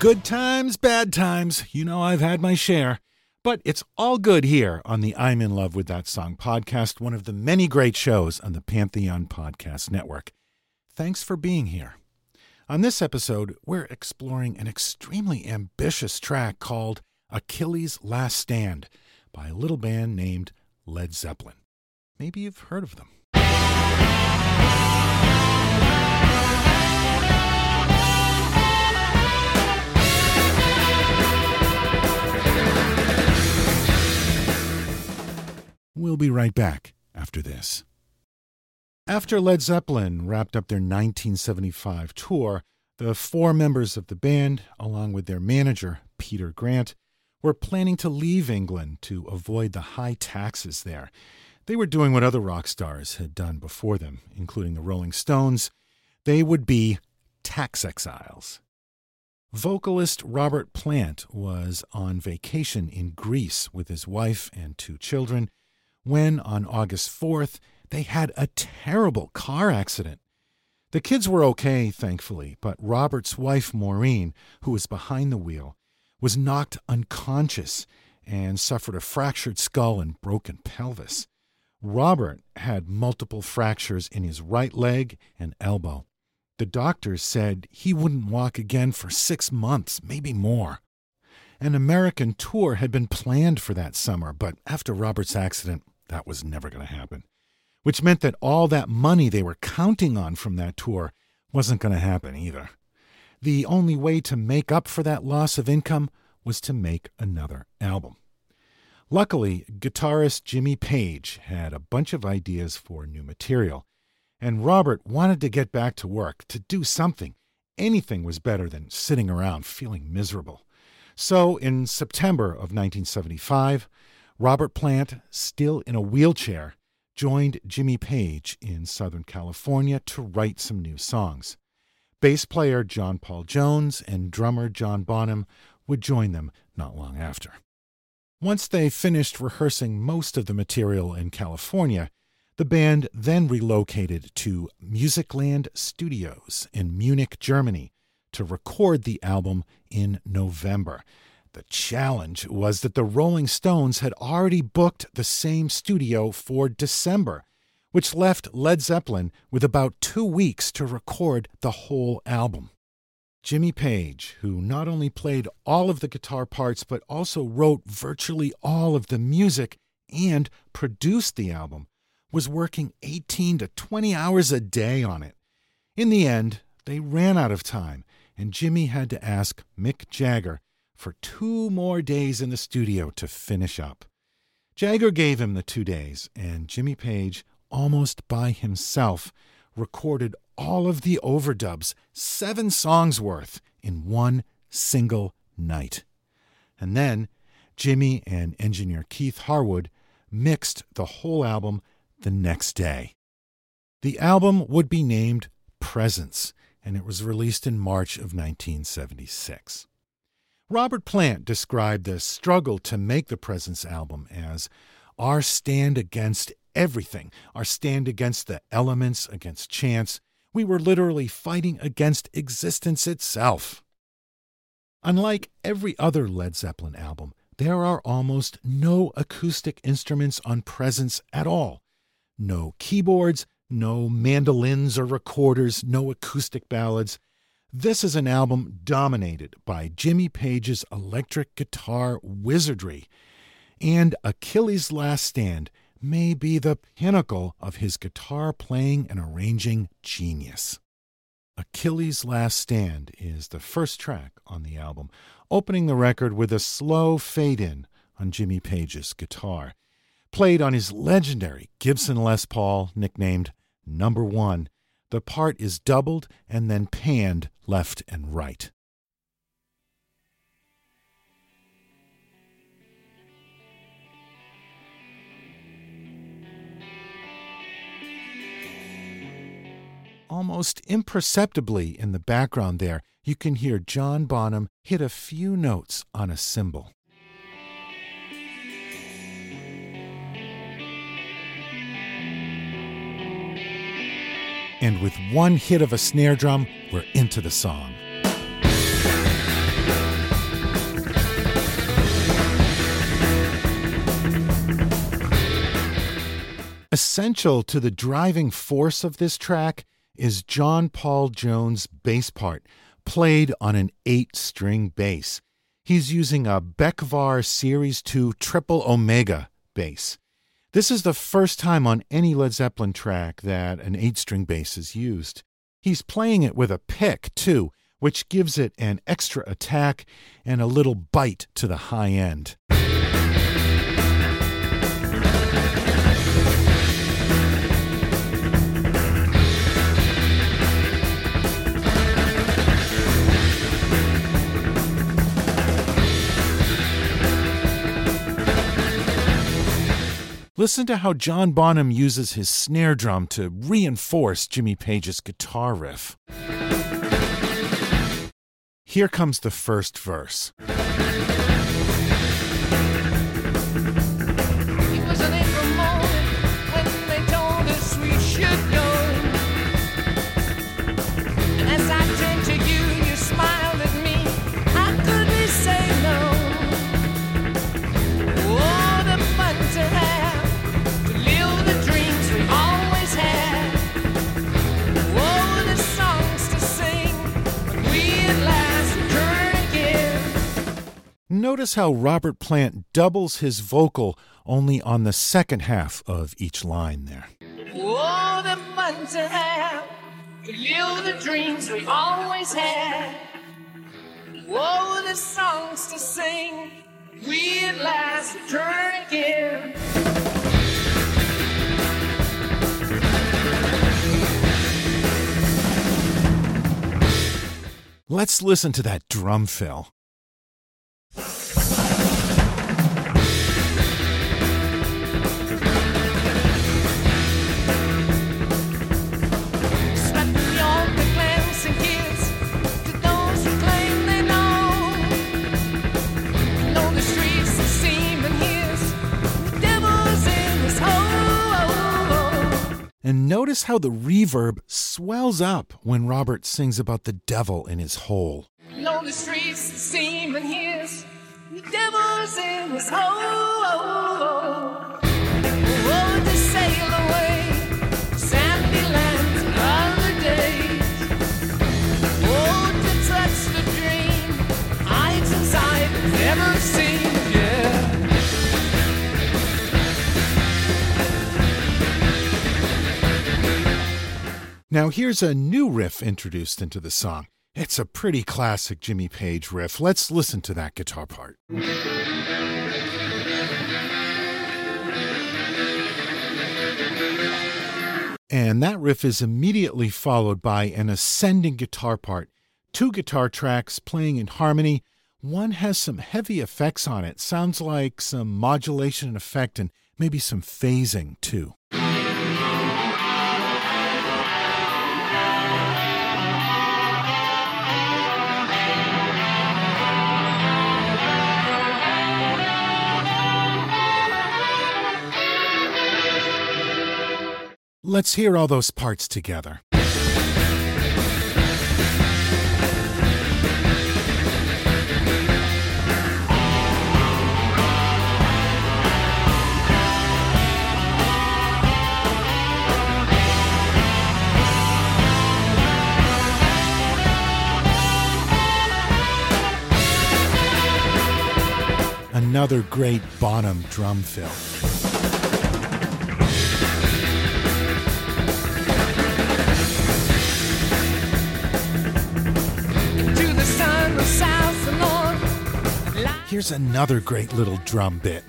Good times, bad times. You know, I've had my share. But it's all good here on the I'm in love with that song podcast, one of the many great shows on the Pantheon Podcast Network. Thanks for being here. On this episode, we're exploring an extremely ambitious track called Achilles' Last Stand by a little band named Led Zeppelin. Maybe you've heard of them. Be right back after this. After Led Zeppelin wrapped up their 1975 tour, the four members of the band, along with their manager, Peter Grant, were planning to leave England to avoid the high taxes there. They were doing what other rock stars had done before them, including the Rolling Stones. They would be tax exiles. Vocalist Robert Plant was on vacation in Greece with his wife and two children when, on August 4th, they had a terrible car accident. The kids were okay, thankfully, but Robert's wife, Maureen, who was behind the wheel, was knocked unconscious and suffered a fractured skull and broken pelvis. Robert had multiple fractures in his right leg and elbow. The doctors said he wouldn't walk again for six months, maybe more. An American tour had been planned for that summer, but after Robert's accident, that was never going to happen. Which meant that all that money they were counting on from that tour wasn't going to happen either. The only way to make up for that loss of income was to make another album. Luckily, guitarist Jimmy Page had a bunch of ideas for new material, and Robert wanted to get back to work, to do something. Anything was better than sitting around feeling miserable. So, in September of 1975, Robert Plant, still in a wheelchair, joined Jimmy Page in Southern California to write some new songs. Bass player John Paul Jones and drummer John Bonham would join them not long after. Once they finished rehearsing most of the material in California, the band then relocated to Musicland Studios in Munich, Germany, to record the album in November. The challenge was that the Rolling Stones had already booked the same studio for December, which left Led Zeppelin with about two weeks to record the whole album. Jimmy Page, who not only played all of the guitar parts but also wrote virtually all of the music and produced the album, was working 18 to 20 hours a day on it. In the end, they ran out of time, and Jimmy had to ask Mick Jagger for two more days in the studio to finish up. Jagger gave him the two days, and Jimmy Page, almost by himself, recorded all of the overdubs, seven songs worth, in one single night. And then Jimmy and engineer Keith Harwood mixed the whole album the next day. The album would be named Presence, and it was released in March of 1976. Robert Plant described the struggle to make the Presence album as our stand against everything, our stand against the elements, against chance. We were literally fighting against existence itself. Unlike every other Led Zeppelin album, there are almost no acoustic instruments on Presence at all. No keyboards, no mandolins or recorders, no acoustic ballads. This is an album dominated by Jimmy Page's electric guitar wizardry, and Achilles' Last Stand may be the pinnacle of his guitar playing and arranging genius. Achilles' Last Stand is the first track on the album, opening the record with a slow fade in on Jimmy Page's guitar, played on his legendary Gibson Les Paul, nicknamed Number One the part is doubled and then panned left and right. Almost imperceptibly in the background there, you can hear John Bonham hit a few notes on a cymbal. And with one hit of a snare drum, we're into the song. Essential to the driving force of this track is John Paul Jones' bass part, played on an eight string bass. He's using a Beckvar Series 2 Triple Omega bass. This is the first time on any Led Zeppelin track that an eight string bass is used. He's playing it with a pick, too, which gives it an extra attack and a little bite to the high end. Listen to how John Bonham uses his snare drum to reinforce Jimmy Page's guitar riff. Here comes the first verse. Notice how Robert Plant doubles his vocal only on the second half of each line there. Oh, the fun to have, to live the dreams we always had. Oh, the songs to sing, we at last return again. Let's listen to that drum fill. And notice how the reverb swells up when Robert sings about the devil in his hole. Lonely streets devil's in his hole. Now, here's a new riff introduced into the song. It's a pretty classic Jimmy Page riff. Let's listen to that guitar part. And that riff is immediately followed by an ascending guitar part. Two guitar tracks playing in harmony. One has some heavy effects on it. Sounds like some modulation effect and maybe some phasing too. Let's hear all those parts together. Another great Bonham drum fill. Here's another great little drum bit.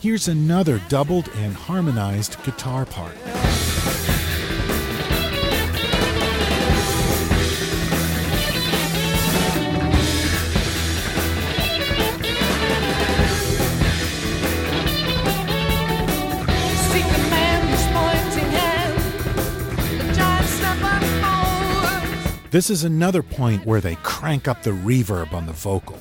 Here's another doubled and harmonized guitar part. This is another point where they crank up the reverb on the vocal.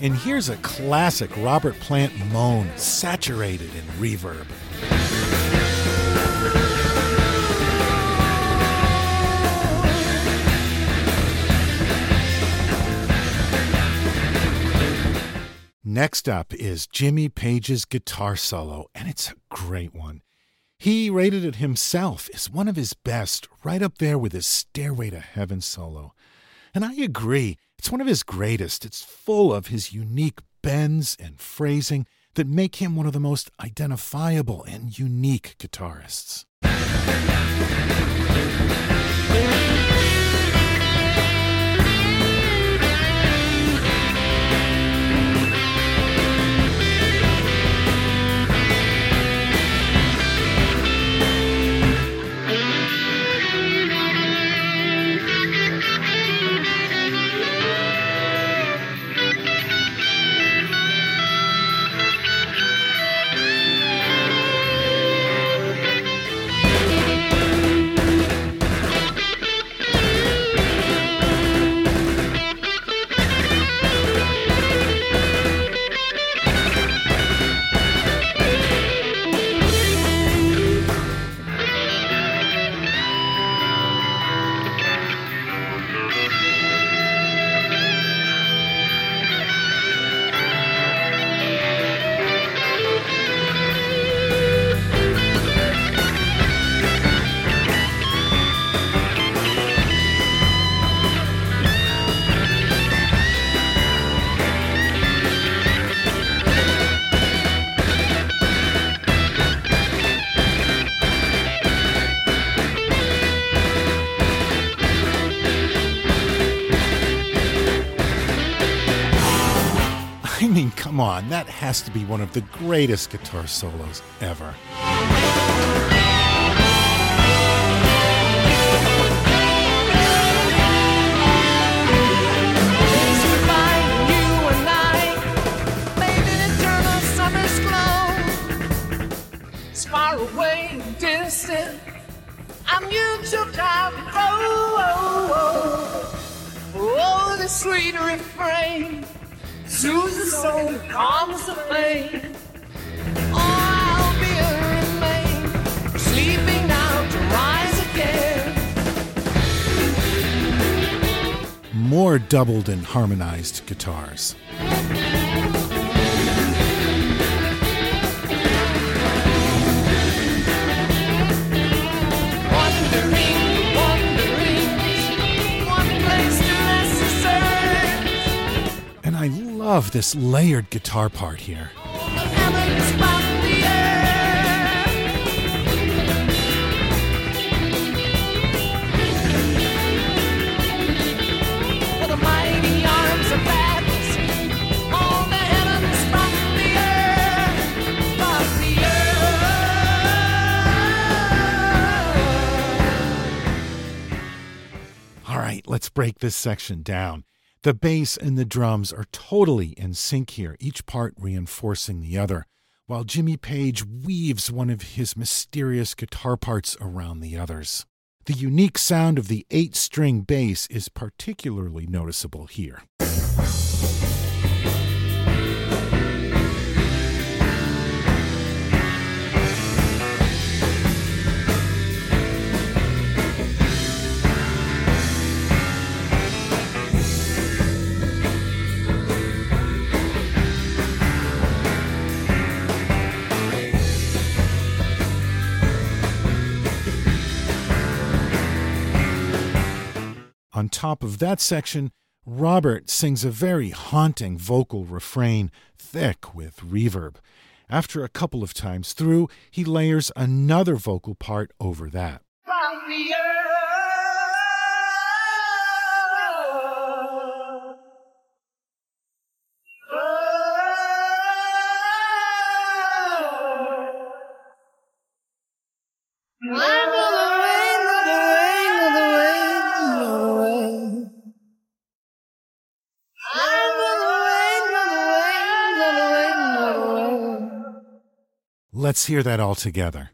And here's a classic Robert Plant moan, saturated in reverb. Next up is Jimmy Page's guitar solo, and it's a great one. He rated it himself as one of his best, right up there with his Stairway to Heaven solo. And I agree, it's one of his greatest. It's full of his unique bends and phrasing that make him one of the most identifiable and unique guitarists. Come on, that has to be one of the greatest guitar solos ever. I'm you took out oh, oh, oh, oh, the sweet refrain sleeping now to again. More doubled and harmonized guitars. Love this layered guitar part here. The heavens above the earth. For the mighty arms of Atlas, on the heavens above the earth, above the earth. All right, let's break this section down. The bass and the drums are totally in sync here, each part reinforcing the other, while Jimmy Page weaves one of his mysterious guitar parts around the others. The unique sound of the eight string bass is particularly noticeable here. Top of that section, Robert sings a very haunting vocal refrain, thick with reverb. After a couple of times through, he layers another vocal part over that. Let's hear that all together.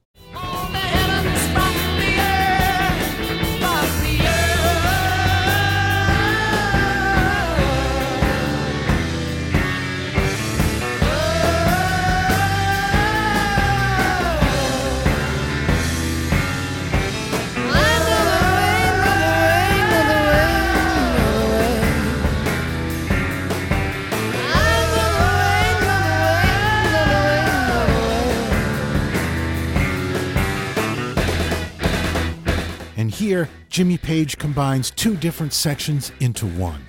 Here, Jimmy Page combines two different sections into one.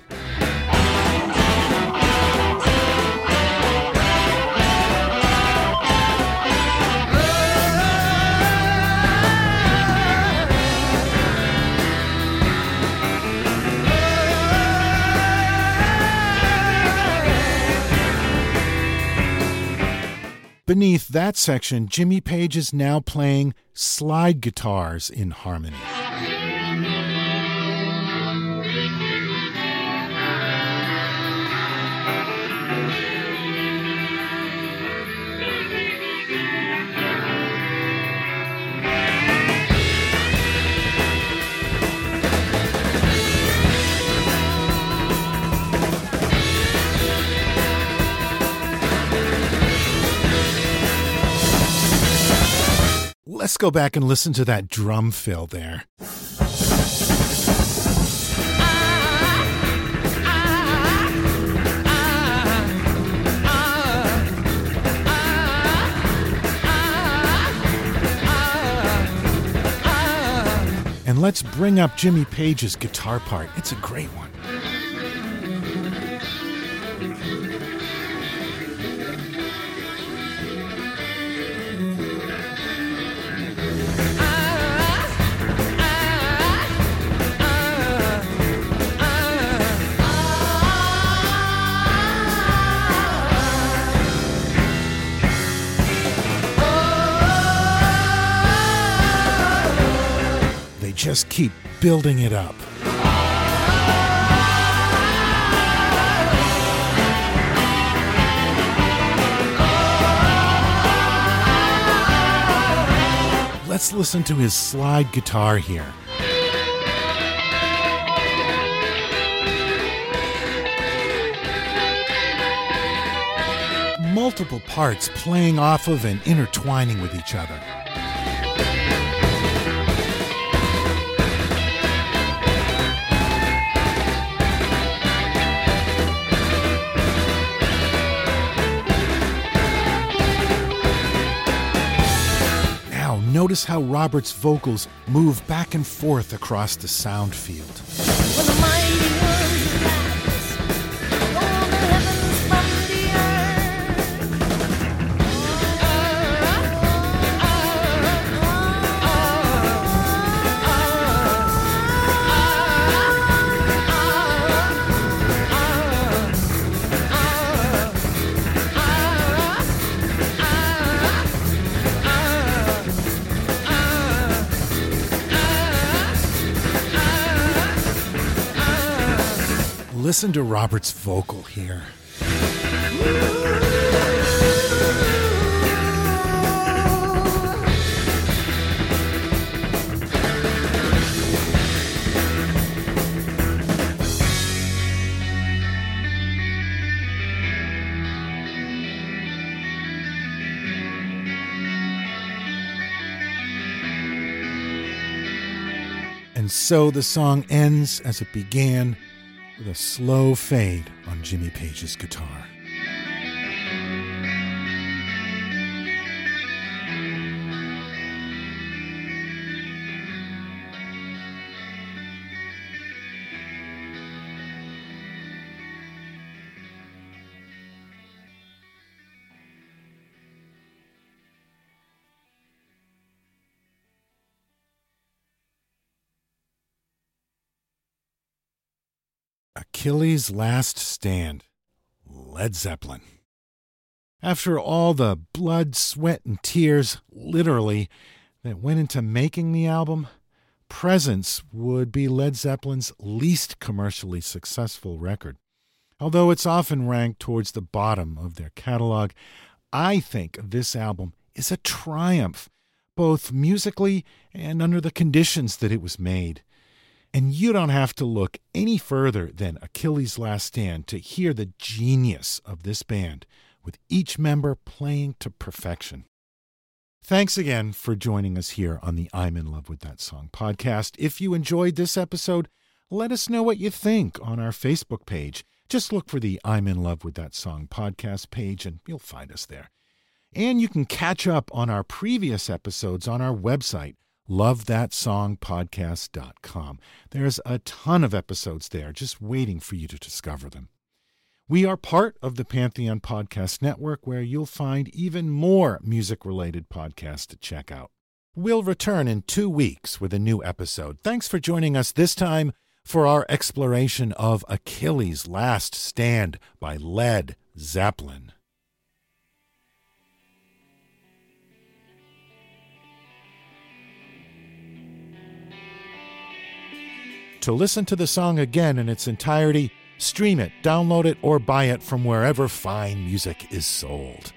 Beneath that section, Jimmy Page is now playing slide guitars in harmony. Yeah. Let's go back and listen to that drum fill there. And let's bring up Jimmy Page's guitar part. It's a great one. Just keep building it up. Let's listen to his slide guitar here. Multiple parts playing off of and intertwining with each other. Notice how Robert's vocals move back and forth across the sound field. Listen to Robert's vocal here. And so the song ends as it began with a slow fade on Jimmy Page's guitar. Achilles' Last Stand, Led Zeppelin. After all the blood, sweat, and tears, literally, that went into making the album, Presence would be Led Zeppelin's least commercially successful record. Although it's often ranked towards the bottom of their catalog, I think this album is a triumph, both musically and under the conditions that it was made. And you don't have to look any further than Achilles' Last Stand to hear the genius of this band, with each member playing to perfection. Thanks again for joining us here on the I'm in Love with That Song podcast. If you enjoyed this episode, let us know what you think on our Facebook page. Just look for the I'm in Love with That Song podcast page and you'll find us there. And you can catch up on our previous episodes on our website, lovethatsongpodcast.com. There's a ton of episodes there just waiting for you to discover them. We are part of the Pantheon Podcast Network, where you'll find even more music related podcasts to check out. We'll return in two weeks with a new episode. Thanks for joining us this time for our exploration of Achilles' Last Stand by Led Zeppelin. To listen to the song again in its entirety, stream it, download it, or buy it from wherever fine music is sold.